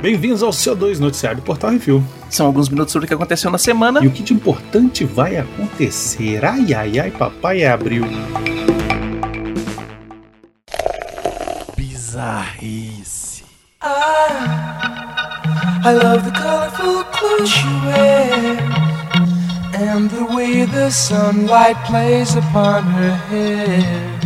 Bem-vindos ao CO2 Noticiário do Portal Review. São alguns minutos sobre o que aconteceu na semana. E o que de importante vai acontecer? Ai, ai, ai, papai é abril. Bizarrice. I, I love the colorful clothes she wears and the way the sunlight plays upon her hair.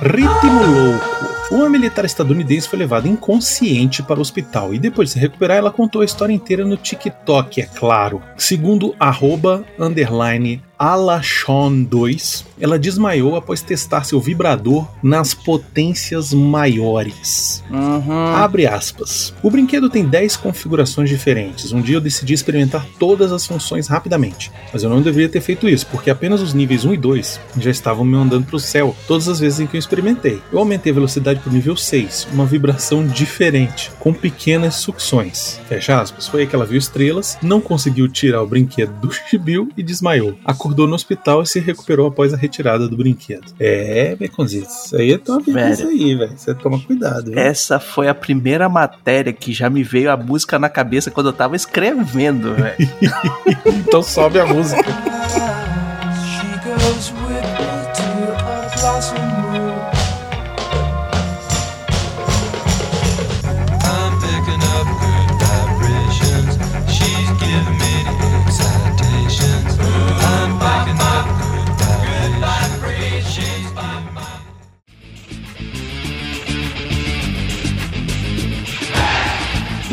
Ritmo louco. Uma militar estadunidense foi levada inconsciente para o hospital e depois de se recuperar, ela contou a história inteira no TikTok, é claro. Segundo arroba, underline, Alashon 2, ela desmaiou após testar seu vibrador nas potências maiores. Uhum. Abre aspas. O brinquedo tem 10 configurações diferentes. Um dia eu decidi experimentar todas as funções rapidamente, mas eu não deveria ter feito isso, porque apenas os níveis 1 e 2 já estavam me mandando para o céu todas as vezes em que eu experimentei. Eu aumentei a velocidade para o nível 6, uma vibração diferente, com pequenas sucções. Fecha aspas. Foi aí que ela viu estrelas, não conseguiu tirar o brinquedo do chibiu e desmaiou. Acordou no hospital e se recuperou após a retirada do brinquedo. É, Beconzitos, isso aí é tua vida isso aí, velho. Você toma cuidado. Viu? Essa foi a primeira matéria que já me veio a música na cabeça quando eu tava escrevendo, velho. então sobe a música. She goes with me to a blossom room.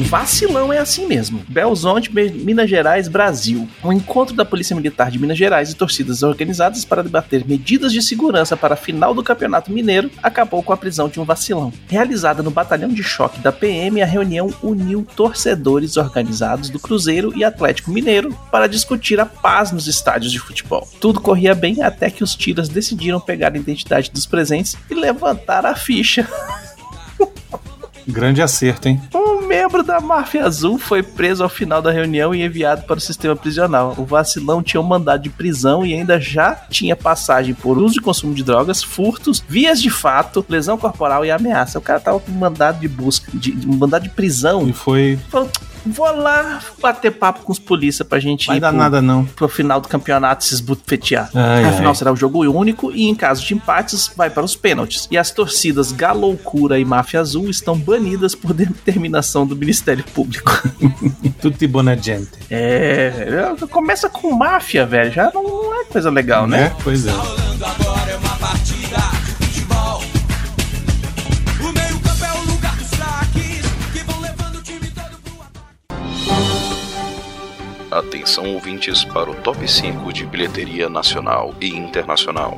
Vacilão é assim mesmo. Belzonte, Minas Gerais, Brasil. Um encontro da Polícia Militar de Minas Gerais e torcidas organizadas para debater medidas de segurança para a final do Campeonato Mineiro acabou com a prisão de um vacilão. Realizada no batalhão de choque da PM, a reunião uniu torcedores organizados do Cruzeiro e Atlético Mineiro para discutir a paz nos estádios de futebol. Tudo corria bem até que os tiras decidiram pegar a identidade dos presentes e levantar a ficha. Grande acerto, hein? Um membro da máfia azul foi preso ao final da reunião e enviado para o sistema prisional. O vacilão tinha um mandado de prisão e ainda já tinha passagem por uso e consumo de drogas, furtos, vias de fato, lesão corporal e ameaça. O cara tava com mandado de busca, de, de mandado de prisão. E foi. Falou, Vou lá bater papo com os polícia pra gente Vai ir dar pro, nada, não. pro final do campeonato se esbufetear. Afinal, ai. será o jogo único e em caso de empates, vai para os pênaltis. E as torcidas Galoucura e Máfia Azul estão banidas por determinação do Ministério Público. Tutti buona gente. É, começa com máfia, velho. Já não é coisa legal, né? Né? Pois é. Atenção ouvintes para o top 5 de bilheteria nacional e internacional.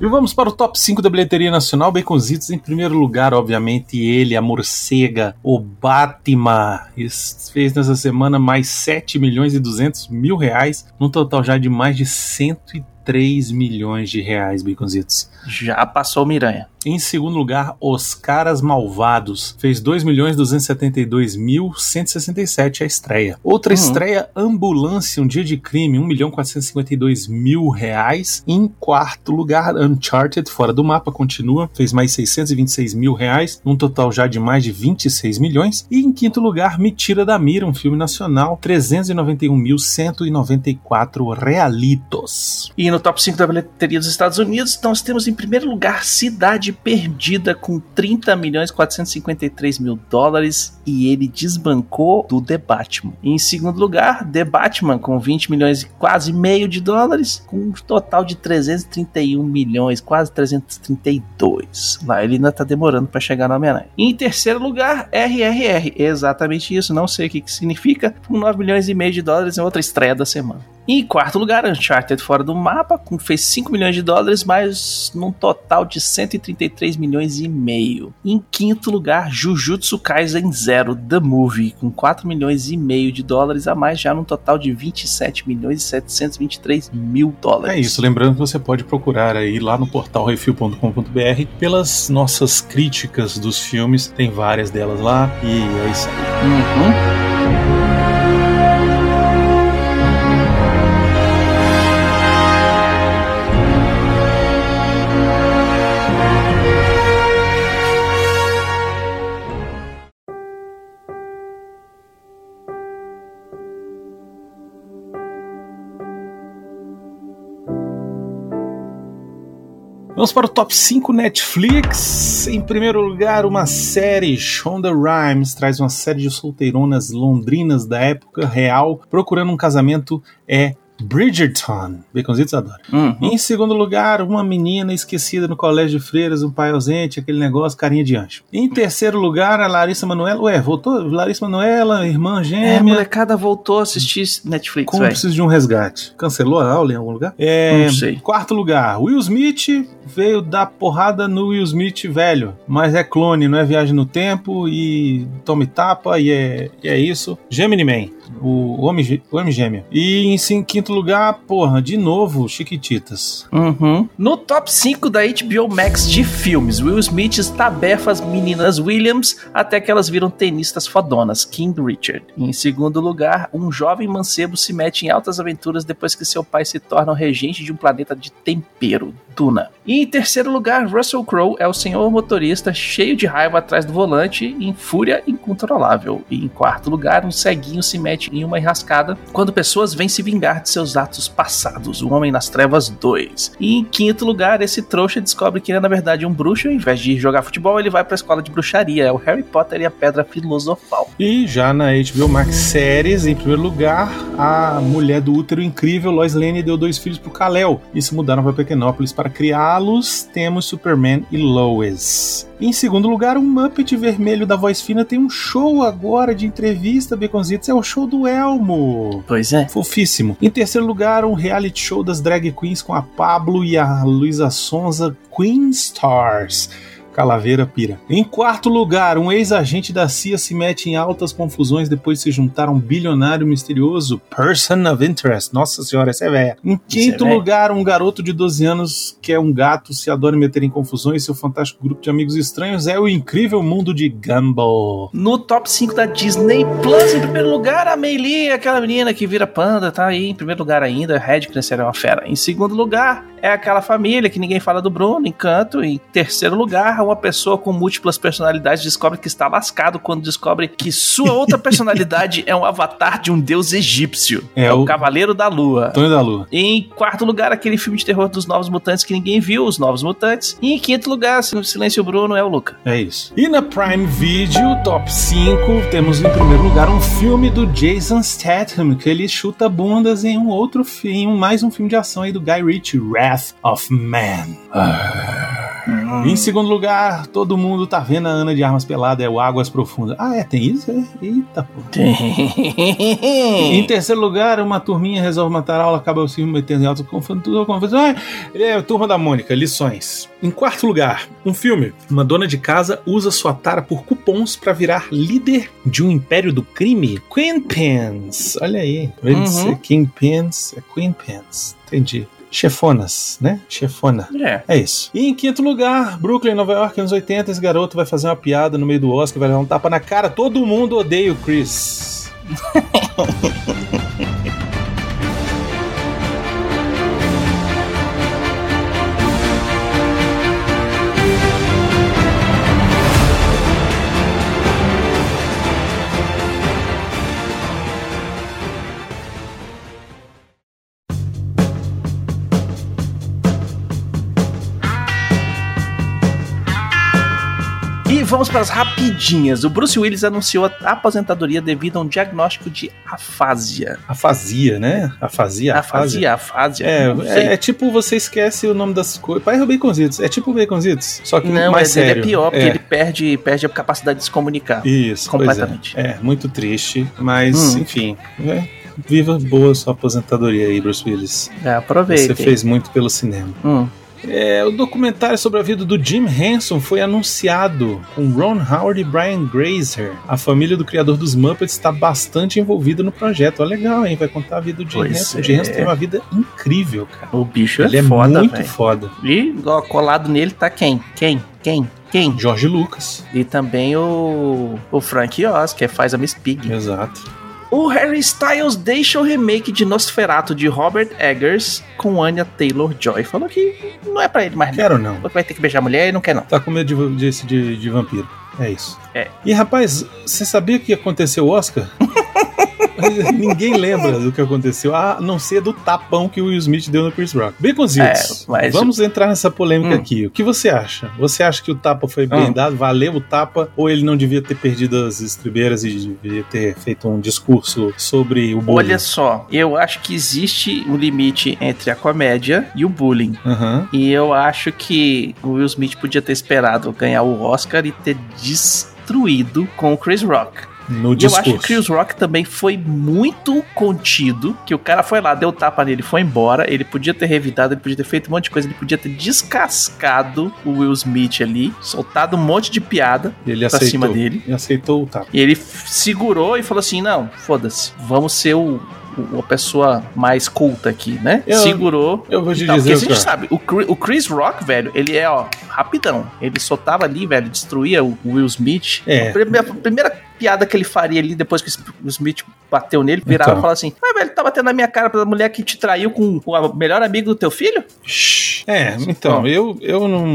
E vamos para o top 5 da bilheteria nacional. Baconzitos em primeiro lugar, obviamente, ele, a morcega, o Batman. Isso fez nessa semana mais 7 milhões e 200 mil reais, num total já de mais de 103 milhões de reais, Baconzitos. Já passou o Miranha. Em segundo lugar, Os Caras Malvados. Fez 2.272.167 a estreia. Outra Uhum. estreia, Ambulância, Um Dia de Crime, 1.452.000 reais. Em quarto lugar, Uncharted, Fora do Mapa, continua. Fez mais 626 mil reais, num total já de mais de 26 milhões. E em quinto lugar, Me Tira da Mira, um filme nacional, 391.194 realitos. E no top 5 da bilheteria dos Estados Unidos, nós temos em primeiro lugar Cidade Perdida com 30 milhões 453 mil dólares e ele desbancou do The Batman. Em segundo lugar, The Batman com 20 milhões e quase meio de dólares, com um total de 331 milhões, quase 332. Lá ele ainda tá demorando para chegar no Homem-Aranha. Em terceiro lugar, RRR, exatamente isso, não sei o que, que significa, com 9 milhões e meio de dólares em outra estreia da semana. E em quarto lugar, Uncharted fora do mapa, com fez 5 milhões de dólares, mas num total de 133 milhões e meio. Em quinto lugar, Jujutsu Kaisen Zero, The Movie, com 4 milhões e meio de dólares a mais, já num total de 27 milhões e 723 mil dólares. É isso, lembrando que você pode procurar aí lá no portal refil.com.br pelas nossas críticas dos filmes, tem várias delas lá, e é isso aí. Uhum. Vamos para o top 5 Netflix. Em primeiro lugar, uma série. Shonda Rhimes traz uma série de solteironas londrinas da época real procurando um casamento. É Bridgerton. Baconzitos adora. Uhum. Em segundo lugar, uma menina esquecida no colégio de freiras, um pai ausente, aquele negócio, carinha de anjo. Em terceiro lugar, a Larissa Manoela. Ué, voltou? Larissa Manoela, irmã É, a gêmea. molecada voltou a assistir Netflix, Como precisa de um resgate? Cancelou a aula em algum lugar? É, Não sei. Quarto lugar, Will Smith veio dar porrada no Will Smith velho, mas é clone, não é viagem no tempo e tome tapa e é, e é isso. Gemini Man, o homem, o homem gêmeo. E em sim- quinto lugar, porra, de novo, Chiquititas. Uhum. No top 5 da HBO Max de filmes, Will Smith estabefa as meninas Williams até que elas viram tenistas fodonas, King Richard. Em segundo lugar, um jovem mancebo se mete em altas aventuras depois que seu pai se torna o regente de um planeta de tempero, Duna. E em terceiro lugar, Russell Crowe é o senhor motorista cheio de raiva atrás do volante em fúria incontrolável. E em quarto lugar, um ceguinho se mete em uma enrascada quando pessoas vêm se vingar de seus atos passados, O Homem nas Trevas 2. E em quinto lugar, esse trouxa descobre que ele é na verdade um bruxo e ao invés de jogar futebol, ele vai pra escola de bruxaria. É o Harry Potter e a Pedra Filosofal. E já na HBO Max Séries, em primeiro lugar, a mulher do útero incrível, Lois Lane, deu dois filhos pro Kal-El e se mudaram para Pequenópolis para criá-los. Temos Superman e Lois. Em segundo lugar, um Muppet vermelho da voz fina tem um show agora de entrevista, Baconzitos. É o show do Elmo. Pois é. Fofíssimo. Em terceiro lugar, um reality show das drag queens com a Pablo e a Luísa Sonza, Queen Stars. Calaveira pira. Em quarto lugar, um ex-agente da CIA se mete em altas confusões depois de se juntar a um bilionário misterioso, Person of Interest. Nossa senhora, essa é velha. Em quinto velha. lugar, um garoto de 12 anos que é um gato, se adora meter em confusões. Seu fantástico grupo de amigos estranhos é o incrível mundo de Gumball. No top 5 da Disney Plus, em primeiro lugar, a Meili, aquela menina que vira panda, tá aí em primeiro lugar ainda. Red Crescer é uma fera. Em segundo lugar, é aquela família que ninguém fala do Bruno, Encanto. Em terceiro lugar, uma pessoa com múltiplas personalidades descobre que está lascado quando descobre que sua outra personalidade é um avatar de um deus egípcio. É É, o o- Cavaleiro da Lua. Antônio da Lua. Em quarto lugar, aquele filme de terror dos Novos Mutantes que ninguém viu, Os Novos Mutantes. E em quinto lugar, no Silêncio Bruno, é o Luca. É isso. E na Prime Video, top 5, temos em primeiro lugar um filme do Jason Statham, que ele chuta bundas em um outro filme, mais um filme de ação aí do Guy Ritchie, Wrath of Man. Em segundo lugar, todo mundo tá vendo a Ana de Armas Pelada, é o Águas Profundas. Ah, é, tem isso? É? Eita, pô. Em terceiro lugar, uma turminha resolve matar a aula, acaba se metendo em alto confusão, tudo. Ah, é, Turma da Mônica, lições. Em quarto lugar, um filme. Uma dona de casa usa sua tara por cupons pra virar líder de um império do crime. Queen Pens. Olha aí. Uhum. Pens, é Queen Pens. Entendi. Chefonas, né? Chefona. É. É isso. E em quinto lugar, Brooklyn, Nova York, anos 80, esse garoto vai fazer uma piada no meio do Oscar, vai dar um tapa na cara. Todo mundo odeia o Chris. vamos para as rapidinhas. O Bruce Willis anunciou a aposentadoria devido a um diagnóstico de afasia. Afasia, né? Afasia, afasia. Afasia, afasia. É, é, é tipo você esquece o nome das coisas. Pai Baconzitos. É tipo Baconzitos. Só que Não, mais mas ele sério. é pior, porque É. ele perde, perde a capacidade de se comunicar. Isso, pois completamente. É. é, muito triste. Mas, Hum. enfim. é, viva boa sua aposentadoria aí, Bruce Willis. É, aproveita. Você fez muito pelo cinema. Hum. É, o documentário sobre a vida do Jim Henson foi anunciado com Ron Howard e Brian Grazer. A família do criador dos Muppets está bastante envolvida no projeto. Ó, legal, hein? Vai contar a vida do Jim Pois Henson. é. O Jim Henson tem uma vida incrível, cara. O bicho Ele é é foda, muito velho. foda. E ó, colado nele tá quem? Quem? Quem? Quem? George Lucas. E também o, o Frank Oz, que faz a Miss Pig. Exato. O Harry Styles deixa o remake de Nosferatu de Robert Eggers com Anya Taylor-Joy. Falou que não é pra ele mais não. Quero não. Vai ter que beijar a mulher e não quer não. Tá com medo de, desse de, de vampiro. É isso. É. E rapaz, você sabia que aconteceu o Oscar? Ninguém lembra do que aconteceu, a não ser do tapão que o Will Smith deu no Chris Rock. Baconzitos, É, mas- vamos entrar nessa polêmica Hum. aqui. O que você acha? Você acha que o tapa foi bem Hum. dado, valeu o tapa, ou ele não devia ter perdido as estribeiras e devia ter feito um discurso sobre o bullying? Olha só, eu acho que existe um limite entre a comédia e o bullying. Aham. E eu acho que o Will Smith podia ter esperado ganhar o Oscar e ter destruído com o Chris Rock. No E eu discurso. acho que o Chris Rock também foi muito contido, que o cara foi lá, deu tapa nele, foi embora, ele podia ter revidado, ele podia ter feito um monte de coisa, ele podia ter descascado o Will Smith ali, soltado um monte de piada Ele pra aceitou. cima dele. Ele aceitou o tapa. E ele segurou e falou assim: não, foda-se, vamos ser o, o- a pessoa mais culta aqui, né? Eu- Segurou. Eu vou te tal. dizer Porque a gente sabe, o, o Chris Rock, velho, ele é, ó, rapidão. Ele só tava ali, velho, destruía o Will Smith. É. A primeira, a primeira piada que ele faria ali depois que o Smith bateu nele, virava Então. e falava assim: Mas, velho, tá batendo na minha cara pela mulher que te traiu com o melhor amigo do teu filho? É, então, eu, eu não,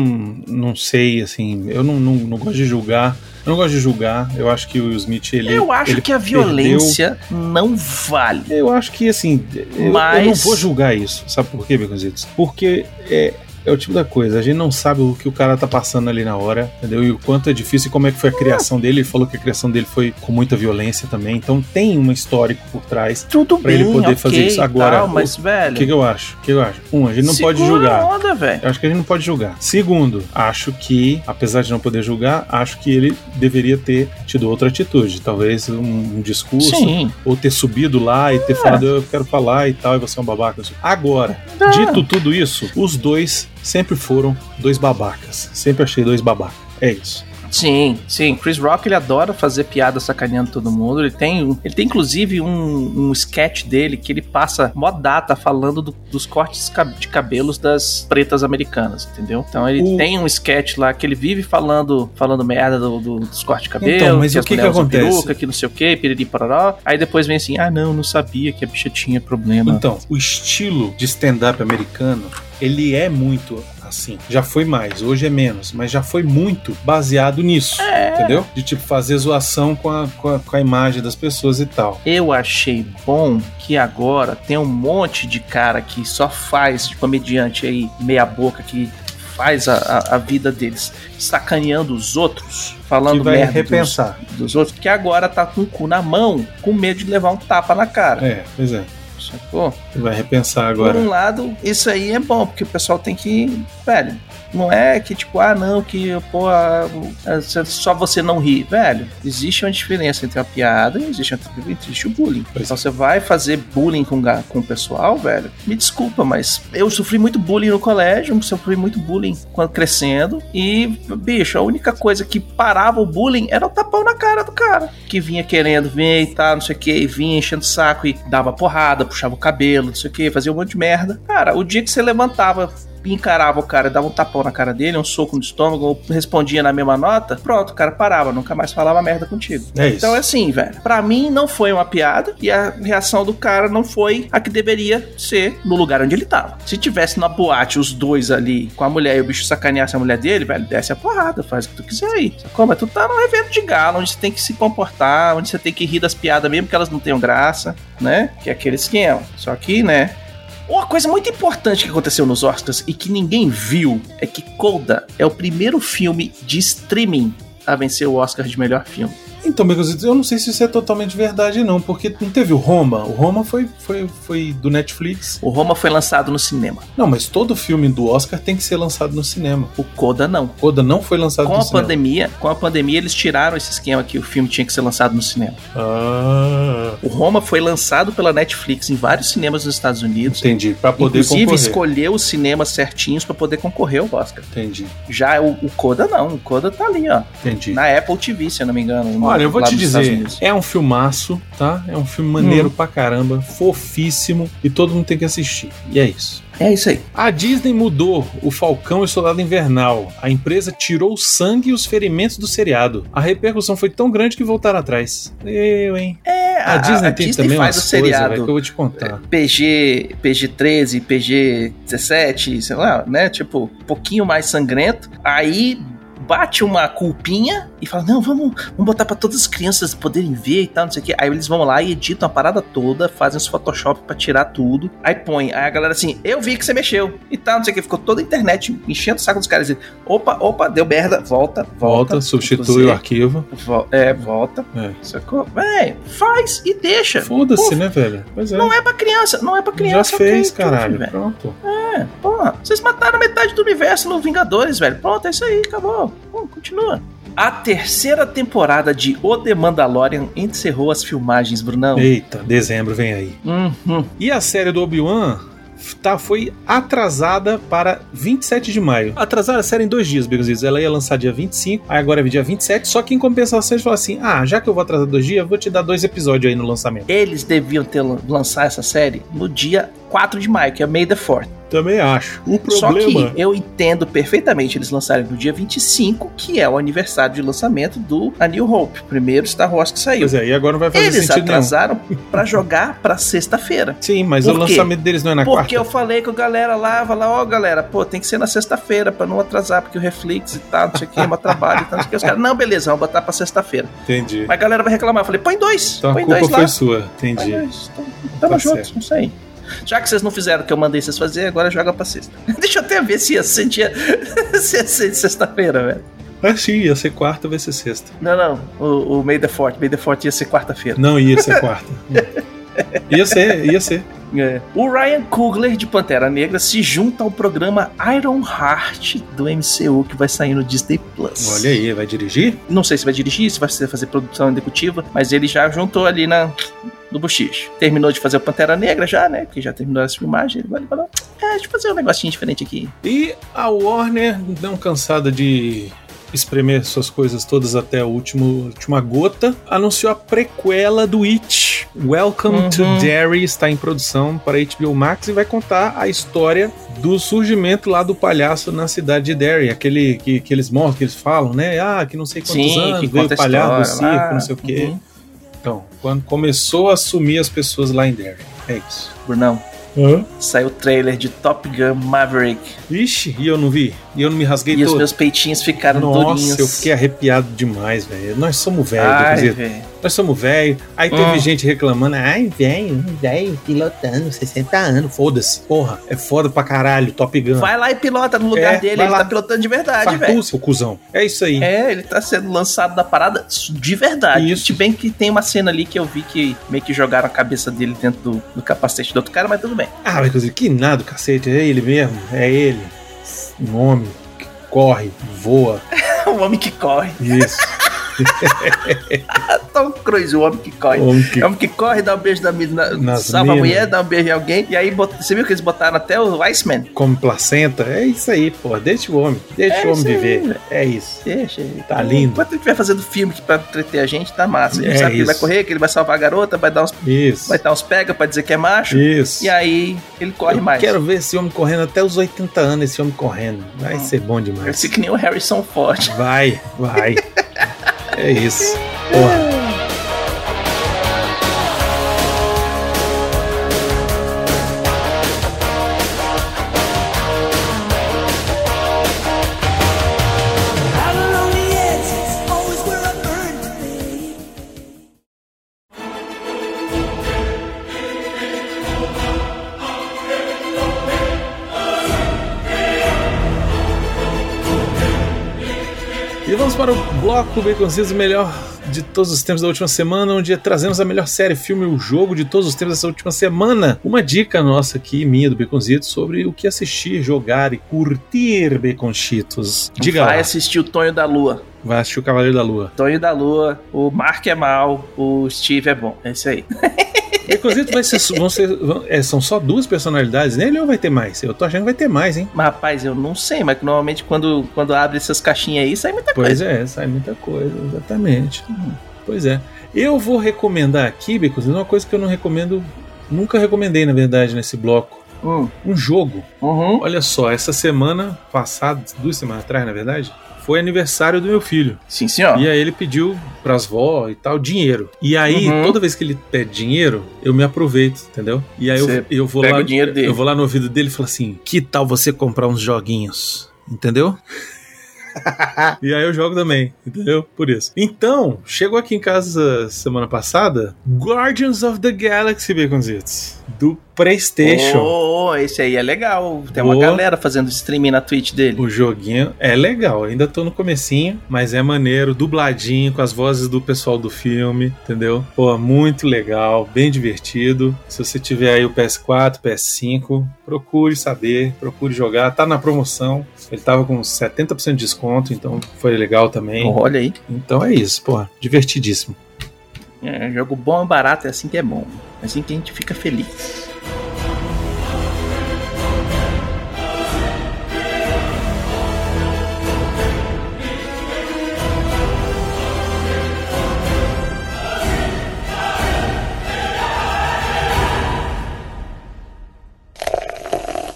não sei, assim, eu não, não, não gosto de julgar. Eu não gosto de julgar. Eu acho que o Will Smith, ele. eu acho ele que a perdeu- violência não vale. Eu acho que, assim, eu, Mas- eu não vou julgar isso. Sabe por quê, Beconzitos? Porque é, é o tipo da coisa, a gente não sabe o que o cara tá passando ali na hora, entendeu? E o quanto é difícil e como é que foi a criação dele. Ele falou que a criação dele foi com muita violência também. Então tem um histórico por trás. Tudo Pra bem, ele poder ok fazer isso. Agora, tal, mas, O velho. que, que eu acho? O que eu acho? Um, a gente não pode julgar. onda, velho. Eu acho que a gente não pode julgar. Segundo, acho que, apesar de não poder julgar, acho que ele deveria ter tido outra atitude. Talvez um, um discurso, Sim. ou ter subido lá e ter É. falado, eu quero falar e tal, e você é um babaca. Agora, Ah. dito tudo isso, os dois sempre foram dois babacas. Sempre achei dois babacas. É isso. Sim, sim. Chris Rock ele adora fazer piada sacaneando todo mundo. Ele tem, ele tem inclusive um, um sketch dele que ele passa mó data falando do- dos cortes de cabelos das pretas americanas, entendeu? Então ele O- tem um sketch lá que ele vive falando, falando merda do- do- dos cortes de cabelo, Então, mas o as que que acontece? peruca, que não sei o que, piriri pororó. Aí depois vem assim, ah não, não sabia que a bicha tinha problema. Então, o estilo de stand-up americano, ele é muito assim. Já foi mais, hoje é menos, mas já foi muito baseado nisso. É. Entendeu? De tipo fazer zoação com a, com, a, com a imagem das pessoas e tal. Eu achei bom que agora tem um monte de cara que só faz de comediante aí, meia boca, que faz a, a, a vida deles sacaneando os outros, falando Que vai merda repensar. Dos, dos outros, que agora tá com o cu na mão, com medo de levar um tapa na cara. É, pois é. Sacou? Ele vai repensar Por agora. um lado, isso aí é bom, porque o pessoal tem que. Velho, não é que tipo, ah, não, que pô, só você não ri. Velho, existe uma diferença entre a piada e existe, uma- existe o bullying. Pois Então você vai fazer bullying com, com o pessoal, velho. Me desculpa, mas eu sofri muito bullying no colégio, sofri muito bullying quando crescendo. E, bicho, a única coisa que parava o bullying era o tapão na cara do cara. Que vinha querendo vir e tal, não sei o que, e vinha enchendo o saco e dava porrada, puxava o cabelo, não sei o que, fazia um monte de merda. Cara, o dia que você levantava encarava o cara, dava um tapão na cara dele, um soco no estômago, ou respondia na mesma nota, pronto, o cara parava, nunca mais falava merda contigo. É isso. Então é assim, velho. Pra mim não foi uma piada e a reação do cara não foi a que deveria ser no lugar onde ele tava. Se tivesse na boate os dois ali com a mulher e o bicho sacaneasse a mulher dele, velho, desce a porrada, faz o que tu quiser aí. Mas tu tá num evento de gala onde você tem que se comportar, onde você tem que rir das piadas mesmo que elas não tenham graça, né? Que é aquele esquema. Só que, né? Uma coisa muito importante que aconteceu nos Oscars e que ninguém viu é que Coda é o primeiro filme de streaming a vencer o Oscar de melhor filme. Então, Beconzitos, eu não sei se isso é totalmente verdade, não, porque não teve o Roma. O Roma foi, foi, foi do Netflix. O Roma foi lançado no cinema. Não, mas todo filme do Oscar tem que ser lançado no cinema. O Coda não. Coda não foi lançado Com no a cinema. pandemia, com a pandemia eles tiraram esse esquema que o filme tinha que ser lançado no cinema. Ah, O Roma foi lançado pela Netflix em vários cinemas nos Estados Unidos. entendi. Pra poder Inclusive concorrer. escolheu os cinemas certinhos para poder concorrer ao Oscar. Entendi, Já o, o Coda não, o Coda tá ali, ó, entendi. na Apple TV, se eu não me engano. no- Olha, eu vou te dizer, é um filmaço, tá? É um filme maneiro pra caramba, fofíssimo, e todo mundo tem que assistir. E é isso. É isso aí. A Disney mudou o Falcão e o Soldado Invernal. A empresa tirou o sangue e os ferimentos do seriado. A repercussão foi tão grande que voltaram atrás. Eu, hein? É, A, Disney tem também faz umas o coisas, seriado velho, que eu vou te contar. PG, PG-13, PG-17, sei lá, né? Tipo, um pouquinho mais sangrento. Aí bate uma culpinha e fala: Não, vamos, vamos botar pra todas as crianças poderem ver e tal, não sei o que. Aí eles vão lá e editam a parada toda, fazem os Photoshop pra tirar tudo. Aí põe. Aí a galera assim: Eu vi que você mexeu e tal, não sei o que. Ficou toda a internet enchendo o saco dos caras. Opa, opa, deu merda, volta, volta. Volta, substitui o arquivo. Vo- é, volta. É. Sacou? Véi, faz e deixa. Foda-se, Pô, né, velho? Pois é. Não é pra criança, não é pra Já criança. fez, ok, caralho. velho. Pronto. É, porra. Vocês mataram metade do universo no Vingadores, velho. Pronto, é isso aí, acabou. Pô, continua. A terceira temporada de O The Mandalorian encerrou as filmagens, Brunão. Eita, dezembro vem aí. Uhum. E a série do Obi-Wan tá, foi atrasada para 27 de maio. Atrasaram a série em dois dias, Begozitos. Ela ia lançar dia 25, aí agora é dia 27. Só que em compensação eles falaram assim: ah, já que eu vou atrasar dois dias, vou te dar dois episódios aí no lançamento. Eles deviam ter lan- lançar essa série no dia 4 de maio, que é May the 4th. Também acho. O Só problema. que eu entendo perfeitamente eles lançarem no dia 25, que é o aniversário de lançamento do A New Hope, primeiro Star Wars que saiu. Pois é, e agora não vai fazer Eles sentido nenhum. atrasaram pra jogar pra sexta-feira. Sim, mas Por o quê? lançamento deles não é na Porque quarta. eu falei com a galera lá, falar, ó, galera, pô, tem que ser na sexta-feira pra não atrasar, porque o Reflex e tal, não sei o que, é meu trabalho e tal, não sei o que. Os caras, não, beleza, vamos botar pra sexta-feira. Entendi. Mas a galera vai reclamar. Eu falei, põe dois, Então a põe culpa dois foi lá. sua. Põe Entendi. dois. Então, tamo Tá junto, certo. não sei. Já que vocês não fizeram o que eu mandei vocês fazer, agora joga pra sexta. Deixa eu até ver se ia ser dia. se ia ser sexta-feira, velho. Ah, sim, ia ser quarta, vai ser sexta. Não, não. O, o May the Fort. May the Fort ia ser quarta-feira. Não, ia ser quarta. ia ser, ia ser. É. O Ryan Coogler de Pantera Negra se junta ao programa Iron Heart do MCU que vai sair no Disney Plus. Olha aí, vai dirigir? Não sei se vai dirigir, se vai fazer produção executiva, mas ele já juntou ali na no bochicho. Terminou de fazer o Pantera Negra já, né? Porque já terminou as filmagens. Ele falou: É, deixa eu fazer um negocinho diferente aqui. E a Warner, não cansada de espremer suas coisas todas até a último, última gota, anunciou a prequela do It. Welcome to Uhum. Derry está em produção para HBO Max e vai contar a história do surgimento lá do palhaço na cidade de Derry, aquele que, que eles mostram, que eles falam, né? Ah, que não sei quantos Sim, anos que veio o palhaço do circo, não sei o quê. Uhum. Então, quando começou a sumir as pessoas lá em Derry. É isso. Brunão, saiu o trailer de Top Gun Maverick. Vixe, e eu não vi? E eu não me rasguei E os todo? meus peitinhos ficaram Nossa, durinhos. eu fiquei arrepiado demais, velho. Nós somos velhos, Ai, velho. Nós somos velhos. Aí teve Hum. gente reclamando, ai, velho, velho, pilotando, 60 anos. Foda-se. Porra, é foda pra caralho, Top Gun. Vai lá e pilota no lugar É, dele. Ele lá. tá pilotando de verdade, velho. seu cuzão. É isso aí. É, ele tá sendo lançado da parada de verdade. Isso. Se bem que tem uma cena ali que eu vi que meio que jogaram a cabeça dele dentro do, do capacete do outro cara, mas tudo bem. Ah, Becozito, que nada, cacete. É ele mesmo. É ele. Um homem que corre, voa. o homem que corre. Isso. Tom Cruise, o homem que corre. homem que... É o homem que corre, dá um beijo na Nas salva a minas. mulher, dá um beijo em alguém. E aí, você viu que eles botaram até o Iceman? come placenta. É isso aí, porra. Deixa o homem. Deixa É o homem isso aí, viver. É isso. Deixa ele. Tá lindo. Enquanto ele estiver fazendo filme que pra entreter a gente, tá massa. A gente É sabe que ele vai isso. correr, que ele vai salvar a garota, vai dar uns, Isso. vai dar uns pega pra dizer que é macho. Isso. E aí, ele corre Eu mais. Quero ver esse homem correndo até os 80 anos, esse homem correndo. Vai ser bom Ele demais. fica que nem o Harrison Ford. Vai, vai. é isso. Porra. Bloco Baconzitos, o melhor de todos os tempos da última semana, onde trazemos a melhor série, filme ou jogo de todos os tempos dessa última semana. Uma dica nossa aqui, minha do Baconzitos, sobre o que assistir, jogar e curtir Baconchitos. Diga vai lá. assistir o Tonho da Lua. Vai assistir o Cavaleiro da Lua. Tonho da Lua, o Mark é mal, o Steve é bom. É isso aí. Baconzitos vai ser, vão ser, vão- é, são só duas personalidades nele ou vai ter mais? Eu tô achando que vai ter mais, hein? Mas, rapaz, eu não sei, mas normalmente quando, quando abre essas caixinhas aí, sai muita Pois coisa. é, sai muita coisa, exatamente. Pois é. Eu vou recomendar aqui, Becos, uma coisa que eu não recomendo, nunca recomendei, na verdade, nesse bloco. Hum, Um jogo. uhum. Olha só, essa semana passada, duas semanas atrás, na verdade, foi aniversário do meu filho. Sim, senhor. E aí ele pediu pras vó e tal dinheiro. E aí, Uhum. toda vez que ele pede dinheiro, eu me aproveito, entendeu? E aí eu, eu vou lá. o dinheiro dele. Eu vou lá no ouvido dele e falo assim: que tal você comprar uns joguinhos? Entendeu? e aí eu jogo também, entendeu? Por isso. Então, chegou aqui em casa semana passada Guardians of the Galaxy, Baconzitos. Do PlayStation. Oh, esse aí é legal. Tem uma galera fazendo streaming na Twitch dele. O joguinho é legal, ainda tô no comecinho, mas é maneiro, dubladinho, com as vozes do pessoal do filme, entendeu? Pô, muito legal, bem divertido. Se você tiver aí o PS4, PS5, procure saber, procure jogar. Tá na promoção, ele tava com 70% de desconto, então foi legal também. Olha aí. Então é isso, pô, divertidíssimo. É, jogo bom e barato é assim que é bom. Assim que a gente fica feliz.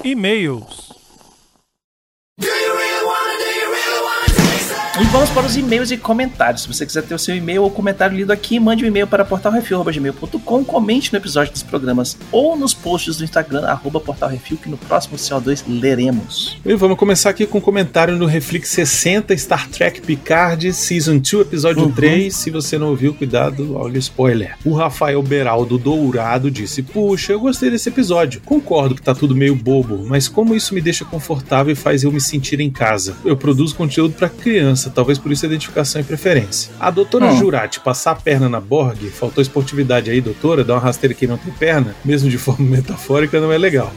E-mails. E vamos para os e-mails e comentários. Se você quiser ter o seu e-mail ou comentário lido aqui, mande um e-mail para portalrefil.gmail.com, comente no episódio dos programas ou nos posts do Instagram, arroba portalrefil, que no próximo CO2 leremos. E vamos começar aqui com um comentário no Reflex 60 Star Trek Picard Season 2, episódio Uhum. 3. Se você não ouviu, cuidado, olha o spoiler. O Rafael Beraldo Dourado disse: Puxa, eu gostei desse episódio. Concordo que tá tudo meio bobo, mas como isso me deixa confortável e faz eu me sentir em casa. Eu produzo conteúdo pra criança, talvez por isso a identificação e preferência. A doutora Hum. Jurati passar a perna na Borg, faltou esportividade aí, doutora, dar uma rasteira que não tem perna, mesmo de forma metafórica, não é legal.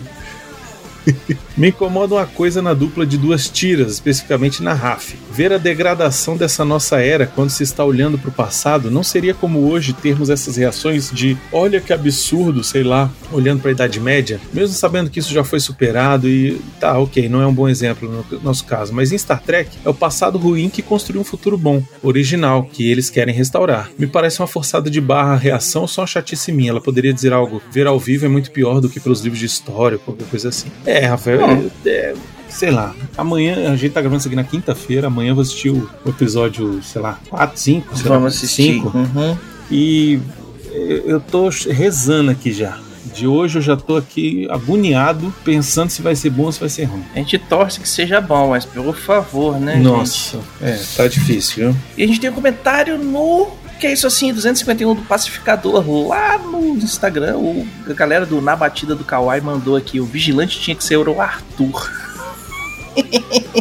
Me incomoda uma coisa na dupla de duas tiras, especificamente na RAF. Ver a degradação dessa nossa era quando se está olhando para o passado não seria como hoje termos essas reações de olha que absurdo, sei lá, olhando para a Idade Média, mesmo sabendo que isso já foi superado e tá, ok, não é um bom exemplo no nosso caso, mas em Star Trek é o passado ruim que construiu um futuro bom, original, que eles querem restaurar. Me parece uma forçada de barra a reação só uma chatice minha. Ela poderia dizer algo, ver ao vivo é muito pior do que pelos livros de história, qualquer coisa assim. Rafael, é, é, sei lá, amanhã a gente tá gravando isso aqui na quinta-feira, amanhã eu vou assistir o o episódio, sei lá, 4, 5, sei lá, Vamos assistir. 5. Uhum. E eu tô rezando aqui já. De hoje eu já tô aqui agoniado, pensando se vai ser bom ou se vai ser ruim. A gente torce que seja bom, mas por favor, né, Nossa, gente? é, tá difícil, viu? E a gente tem um comentário no. Que é isso assim, 251 do Pacificador lá no Instagram. O, a galera do Na Batida do Kawaii mandou aqui: o vigilante tinha que ser o Arthur.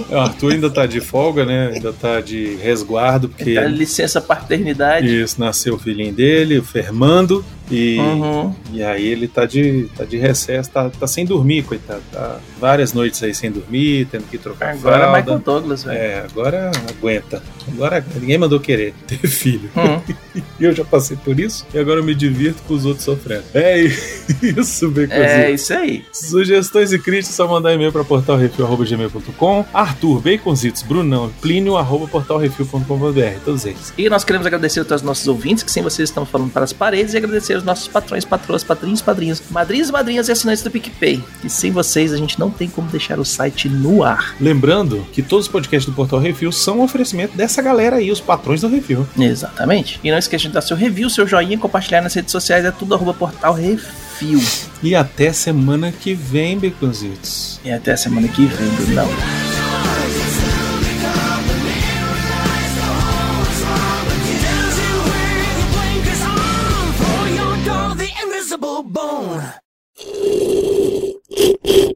O Arthur ainda tá de folga, né? Ainda tá de resguardo, porque Dá licença paternidade. isso, nasceu o filhinho dele, o Fermando, e, Uhum. e aí ele tá de, tá de recesso, tá, tá sem dormir, coitado. Tá várias noites aí sem dormir, tendo que trocar Agora fralda. Michael Douglas, velho. É, agora aguenta. Agora ninguém mandou querer ter filho. Hum. E eu já passei por isso, e agora eu me divirto com os outros sofrendo. É isso, Becozinho. É isso aí. Sugestões e críticas, só mandar e-mail para portalrefil.gmail.com Arthur, Baconzitos, Brunão, Plínio, arroba portalrefil.com.br, todos eles. E nós queremos agradecer a todos os nossos ouvintes, que sem vocês estamos falando para as paredes, e agradecer aos nossos patrões, patroas, padrinhos, padrinhos, madrinhas e madrinhas e assinantes do PicPay. E sem vocês, a gente não tem como deixar o site no ar. Lembrando que todos os podcasts do Portal Refil são um oferecimento dessa galera aí, os patrões do Refil. Exatamente. E não esqueça de dar seu review, seu joinha, compartilhar nas redes sociais, é tudo arroba portal refil. E até semana que vem, Baconzitos. E até semana que vem, Brunão.